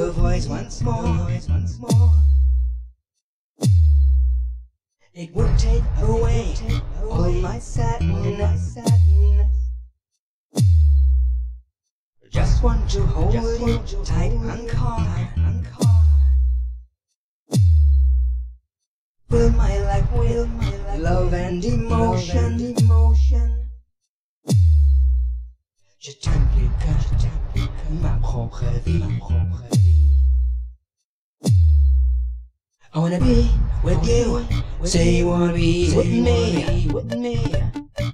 Your voice once more, voice once more. It would take away all my sadness. Just want to hold you tight and calm. Fill my life with love and emotion. Je t'aime plus que ma propre vie. I wanna be with you. Say you wanna be with me. With me.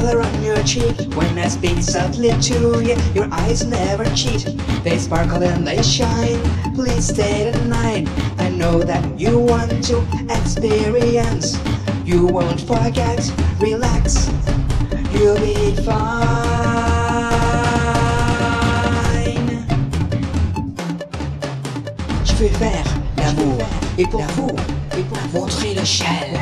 Color on your cheek when I speak softly to you. Your eyes never cheat, they sparkle and they shine. Please stay the night. I know that you want to experience. You won't forget, relax, you'll be fine. Je vais faire l'amour et pour vous, et pour montrer le ciel.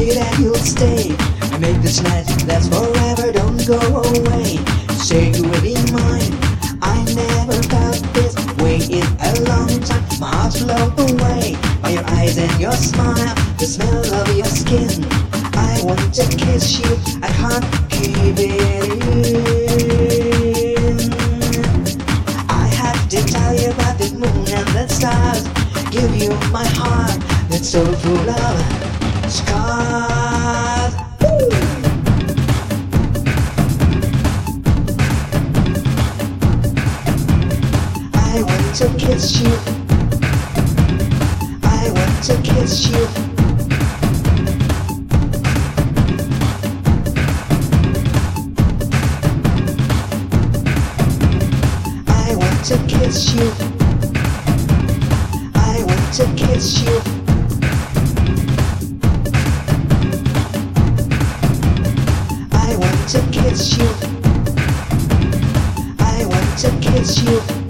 That you'll stay make this night last forever. Don't go away. Say you will be mine. I never felt this way in a long time. My heart's blown away by your eyes and your smile, the smell of your skin. I want to kiss you. I can't keep it in. I have to tell you about the moon and the stars. Give you my heart that's so full of scars. Kiss you. I want to kiss you. I want to kiss you. I want to kiss you. I want to kiss you. I want to kiss you.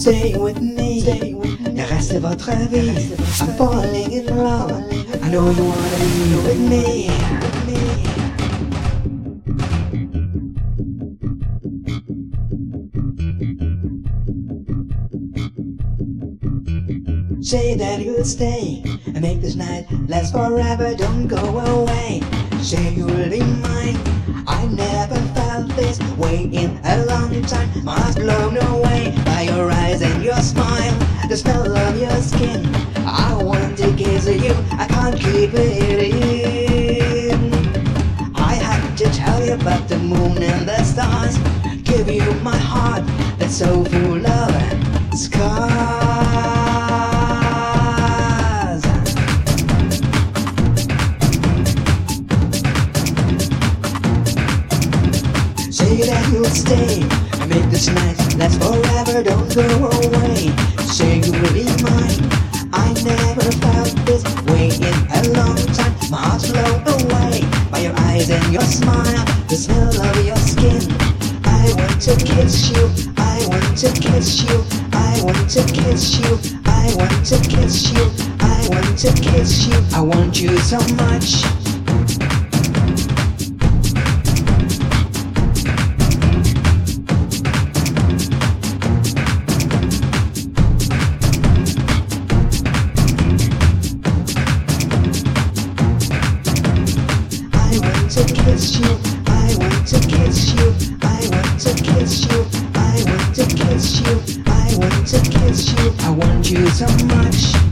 Stay with me, stay with me. Reste votre vie. I'm falling in love. I know you wanna be with me. With me. Say that you'll stay and make this night last forever. Don't go away. Say you'll be mine. I never felt this way in a long time. My blown away the smell of your skin. I want to kiss you. I can't keep it in. I had to tell you about the moon and the stars. Give you my heart that's so full of scars. Say that you'll stay make this night last forever. Don't go away. Say you will be mine. I never felt this way in a long time. My heart's blown away by your eyes and your smile, the smell of your skin. I want to kiss you. I want to kiss you. I want to kiss you. I want to kiss you. I want to kiss you. I want you so much. Kiss you. I want to kiss you. I want to kiss you. I want to kiss you. I want to kiss you. I want you so much.